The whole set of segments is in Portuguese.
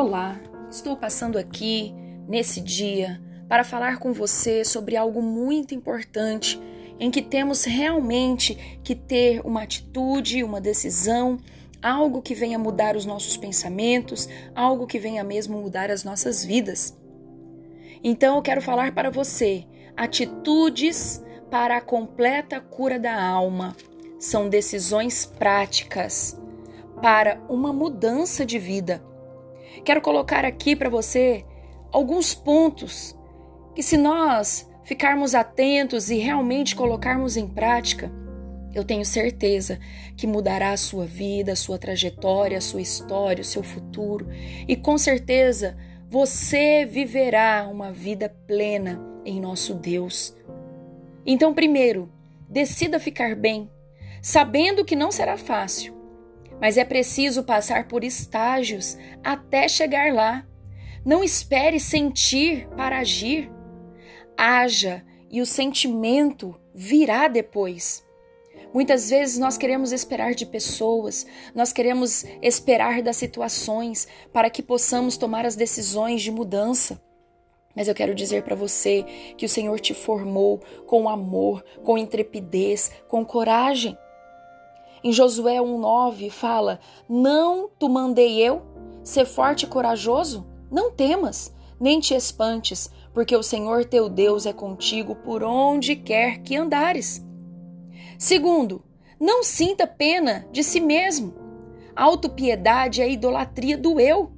Olá, estou passando aqui nesse dia para falar com você sobre algo muito importante em que temos realmente que ter uma atitude, uma decisão, algo que venha mudar os nossos pensamentos, algo que venha mesmo mudar as nossas vidas. Então eu quero falar para você atitudes para a completa cura da alma. São decisões práticas para uma mudança de vida. Quero colocar aqui para você alguns pontos que, se nós ficarmos atentos e realmente colocarmos em prática, eu tenho certeza que mudará a sua vida, a sua trajetória, a sua história, o seu futuro e com certeza você viverá uma vida plena em nosso Deus. Então, primeiro, decida ficar bem, sabendo que não será fácil, mas é preciso passar por estágios até chegar lá. Não espere sentir para agir. Haja e o sentimento virá depois. Muitas vezes nós queremos esperar de pessoas, nós queremos esperar das situações para que possamos tomar as decisões de mudança. Mas eu quero dizer para você que o Senhor te formou com amor, com intrepidez, com coragem. Em Josué 1,9 fala: Não tu mandei eu ser forte e corajoso? Não temas, nem te espantes, porque o Senhor teu Deus é contigo por onde quer que andares. Segundo, não sinta pena de si mesmo. Autopiedade é a idolatria do eu.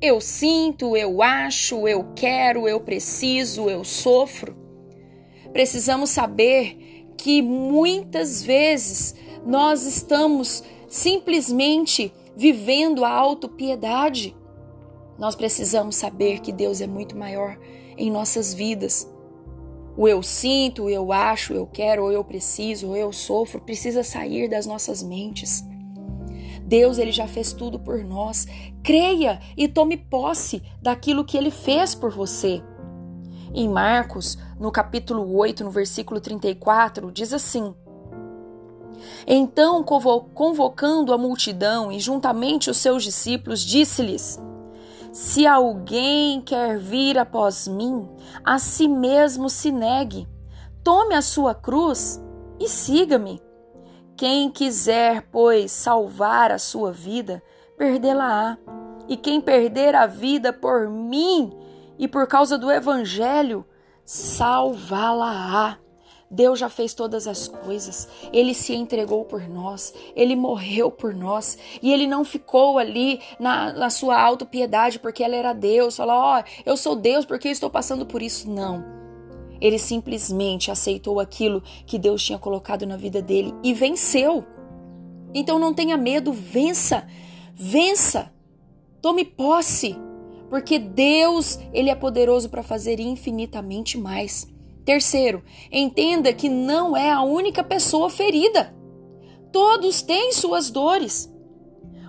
Eu sinto, eu acho, eu quero, eu preciso, eu sofro. Precisamos saber que muitas vezes nós estamos simplesmente vivendo a autopiedade. Nós precisamos saber que Deus é muito maior em nossas vidas. O eu sinto, o eu acho, eu quero, ou eu preciso, ou eu sofro, precisa sair das nossas mentes. Deus ele já fez tudo por nós. Creia e tome posse daquilo que ele fez por você. Em Marcos, no capítulo 8, no versículo 34, diz assim: então, convocando a multidão e juntamente os seus discípulos, disse-lhes: Se alguém quer vir após mim, a si mesmo se negue, tome a sua cruz e siga-me. Quem quiser, pois, salvar a sua vida, perdê-la-á. E quem perder a vida por mim e por causa do evangelho, salvá-la-á. Deus já fez todas as coisas, ele se entregou por nós, ele morreu por nós e ele não ficou ali na, na sua autopiedade porque ela era Deus, falou: Ó, oh, eu sou Deus porque eu estou passando por isso. Não. Ele simplesmente aceitou aquilo que Deus tinha colocado na vida dele e venceu. Então não tenha medo, vença, vença, tome posse, porque Deus, ele é poderoso para fazer infinitamente mais. Terceiro, entenda que não é a única pessoa ferida. Todos têm suas dores.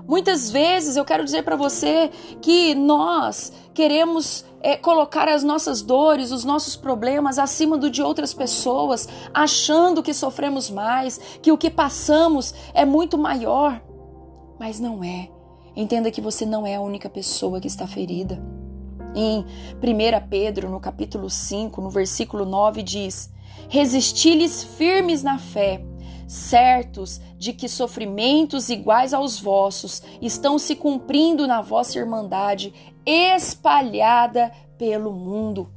Muitas vezes eu quero dizer para você que nós queremos é, colocar as nossas dores, os nossos problemas acima do de outras pessoas, achando que sofremos mais, que o que passamos é muito maior. Mas não é. Entenda que você não é a única pessoa que está ferida. Em 1 Pedro, no capítulo 5, no versículo 9, diz: Resisti-lhes firmes na fé, certos de que sofrimentos iguais aos vossos estão se cumprindo na vossa irmandade, espalhada pelo mundo.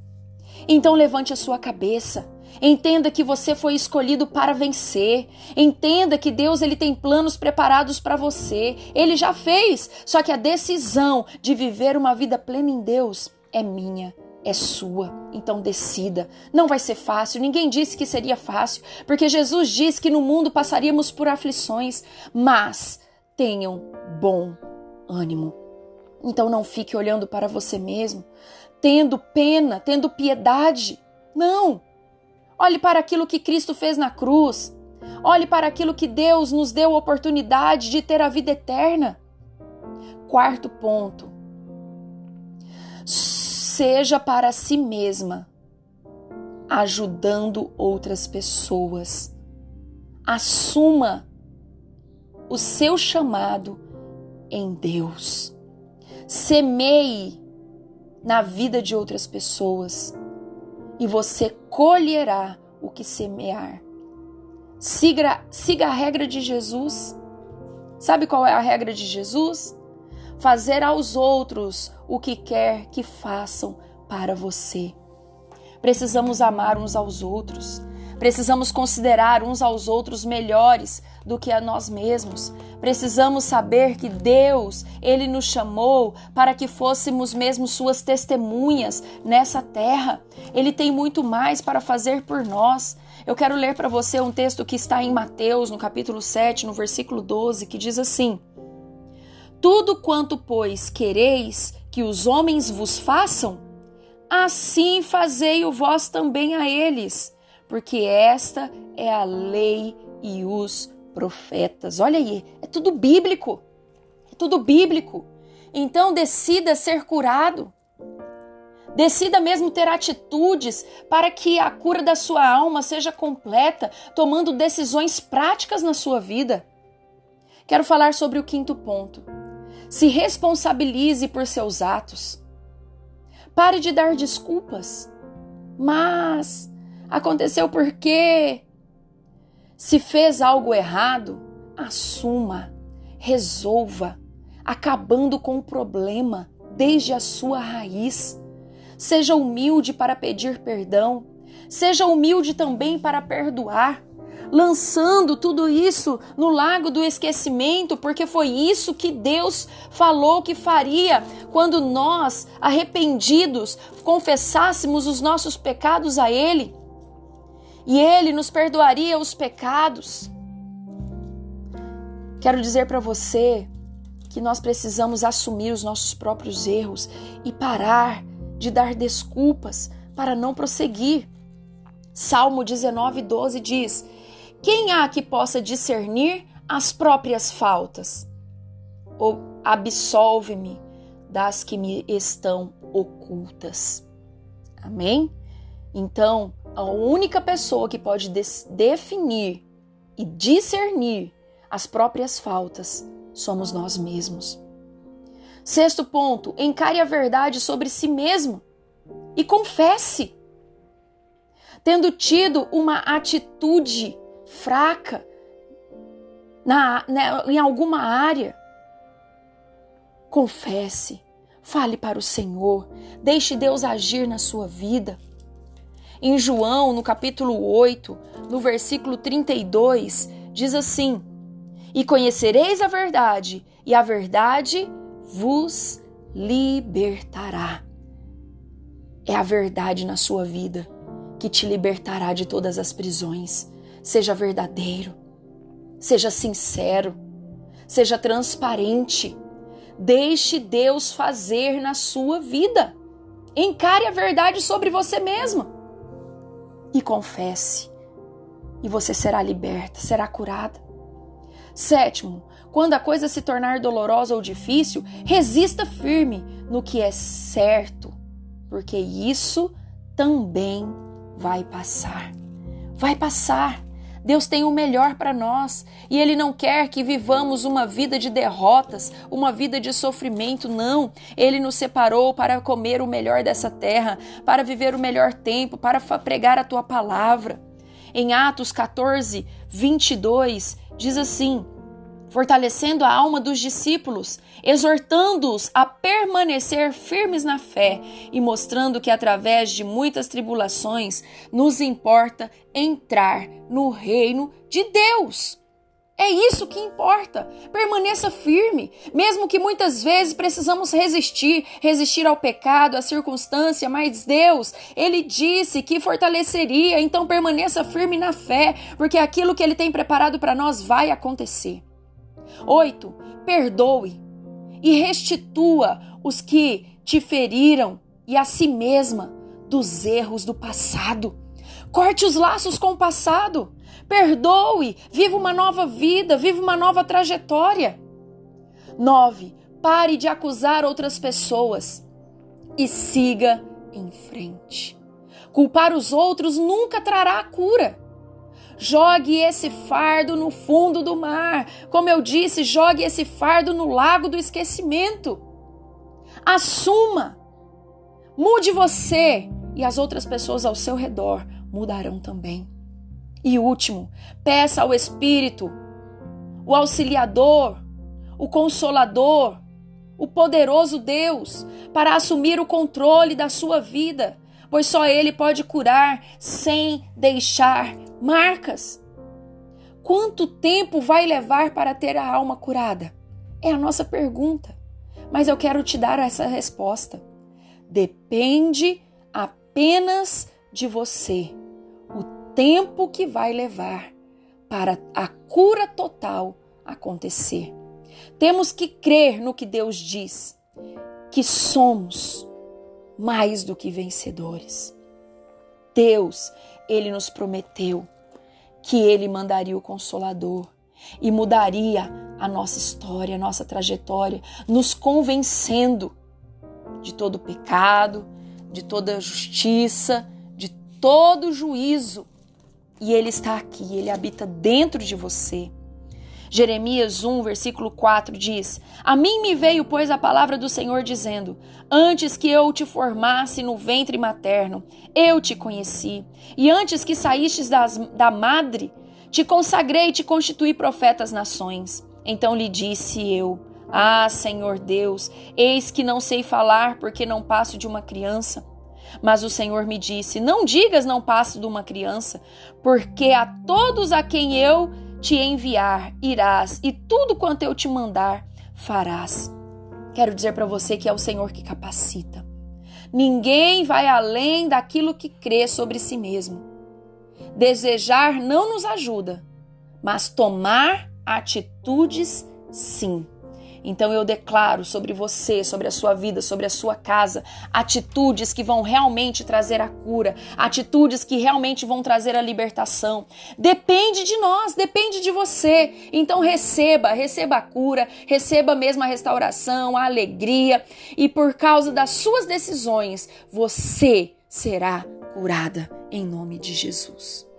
Então levante a sua cabeça. Entenda que você foi escolhido para vencer. Entenda que Deus ele tem planos preparados para você. Ele já fez. Só que a decisão de viver uma vida plena em Deus é minha, é sua. Então decida. Não vai ser fácil. Ninguém disse que seria fácil, porque Jesus disse que no mundo passaríamos por aflições, mas tenham bom ânimo. Então não fique olhando para você mesmo, tendo pena, tendo piedade. Não! Olhe para aquilo que Cristo fez na cruz. Olhe para aquilo que Deus nos deu oportunidade de ter a vida eterna. Quarto ponto. Seja para si mesma, ajudando outras pessoas. Assuma o seu chamado em Deus. Semeie na vida de outras pessoas e você colherá o que semear. Siga, siga a regra de Jesus. Sabe qual é a regra de Jesus? Fazer aos outros o que quer que façam para você. Precisamos amar uns aos outros. Precisamos considerar uns aos outros melhores do que a nós mesmos. Precisamos saber que Deus, ele nos chamou para que fôssemos mesmo suas testemunhas nessa terra. Ele tem muito mais para fazer por nós. Eu quero ler para você um texto que está em Mateus, no capítulo 7, no versículo 12, que diz assim: Tudo quanto, pois, quereis que os homens vos façam, assim fazei-o vós também a eles porque esta é a lei e os profetas. Olha aí, é tudo bíblico. É tudo bíblico. Então decida ser curado. Decida mesmo ter atitudes para que a cura da sua alma seja completa, tomando decisões práticas na sua vida. Quero falar sobre o quinto ponto. Se responsabilize por seus atos. Pare de dar desculpas. Mas Aconteceu porque se fez algo errado, assuma, resolva, acabando com o problema desde a sua raiz. Seja humilde para pedir perdão, seja humilde também para perdoar lançando tudo isso no lago do esquecimento, porque foi isso que Deus falou que faria quando nós, arrependidos, confessássemos os nossos pecados a Ele e Ele nos perdoaria os pecados. Quero dizer para você que nós precisamos assumir os nossos próprios erros e parar de dar desculpas para não prosseguir. Salmo 19, 12 diz: Quem há que possa discernir as próprias faltas? Ou absolve-me das que me estão ocultas. Amém? Então, a única pessoa que pode definir e discernir as próprias faltas somos nós mesmos. Sexto ponto, encare a verdade sobre si mesmo e confesse. Tendo tido uma atitude fraca na, na, em alguma área, confesse, fale para o Senhor, deixe Deus agir na sua vida. Em João, no capítulo 8, no versículo 32, diz assim: E conhecereis a verdade, e a verdade vos libertará. É a verdade na sua vida que te libertará de todas as prisões. Seja verdadeiro, seja sincero, seja transparente. Deixe Deus fazer na sua vida. Encare a verdade sobre você mesmo e confesse, e você será liberta, será curada. Sétimo, quando a coisa se tornar dolorosa ou difícil, resista firme no que é certo, porque isso também vai passar. Vai passar. Deus tem o melhor para nós e Ele não quer que vivamos uma vida de derrotas, uma vida de sofrimento, não. Ele nos separou para comer o melhor dessa terra, para viver o melhor tempo, para pregar a tua palavra. Em Atos 14, 22, diz assim: fortalecendo a alma dos discípulos, exortando-os a permanecer firmes na fé e mostrando que através de muitas tribulações nos importa entrar no reino de Deus. É isso que importa. Permaneça firme, mesmo que muitas vezes precisamos resistir, resistir ao pecado, à circunstância, mas Deus, ele disse que fortaleceria, então permaneça firme na fé, porque aquilo que ele tem preparado para nós vai acontecer. 8. Perdoe e restitua os que te feriram e a si mesma dos erros do passado. Corte os laços com o passado. Perdoe, viva uma nova vida, viva uma nova trajetória. 9. Pare de acusar outras pessoas e siga em frente. Culpar os outros nunca trará a cura. Jogue esse fardo no fundo do mar. Como eu disse, jogue esse fardo no lago do esquecimento. Assuma. Mude você e as outras pessoas ao seu redor mudarão também. E último, peça ao Espírito, o auxiliador, o consolador, o poderoso Deus, para assumir o controle da sua vida, pois só Ele pode curar sem deixar marcas. Quanto tempo vai levar para ter a alma curada? É a nossa pergunta. Mas eu quero te dar essa resposta. Depende apenas de você o tempo que vai levar para a cura total acontecer. Temos que crer no que Deus diz, que somos mais do que vencedores. Deus, ele nos prometeu que ele mandaria o consolador e mudaria a nossa história, a nossa trajetória, nos convencendo de todo pecado, de toda justiça, de todo juízo. E ele está aqui, ele habita dentro de você. Jeremias 1, versículo 4 diz: A mim me veio, pois, a palavra do Senhor dizendo: Antes que eu te formasse no ventre materno, eu te conheci, e antes que saístes das, da madre, te consagrei e te constituí profeta às nações. Então lhe disse eu: Ah, Senhor Deus, eis que não sei falar, porque não passo de uma criança. Mas o Senhor me disse: Não digas não passo de uma criança, porque a todos a quem eu te enviar, irás, e tudo quanto eu te mandar, farás. Quero dizer para você que é o Senhor que capacita. Ninguém vai além daquilo que crê sobre si mesmo. Desejar não nos ajuda, mas tomar atitudes, sim. Então eu declaro sobre você, sobre a sua vida, sobre a sua casa, atitudes que vão realmente trazer a cura, atitudes que realmente vão trazer a libertação. Depende de nós, depende de você. Então receba, receba a cura, receba mesmo a restauração, a alegria, e por causa das suas decisões, você será curada em nome de Jesus.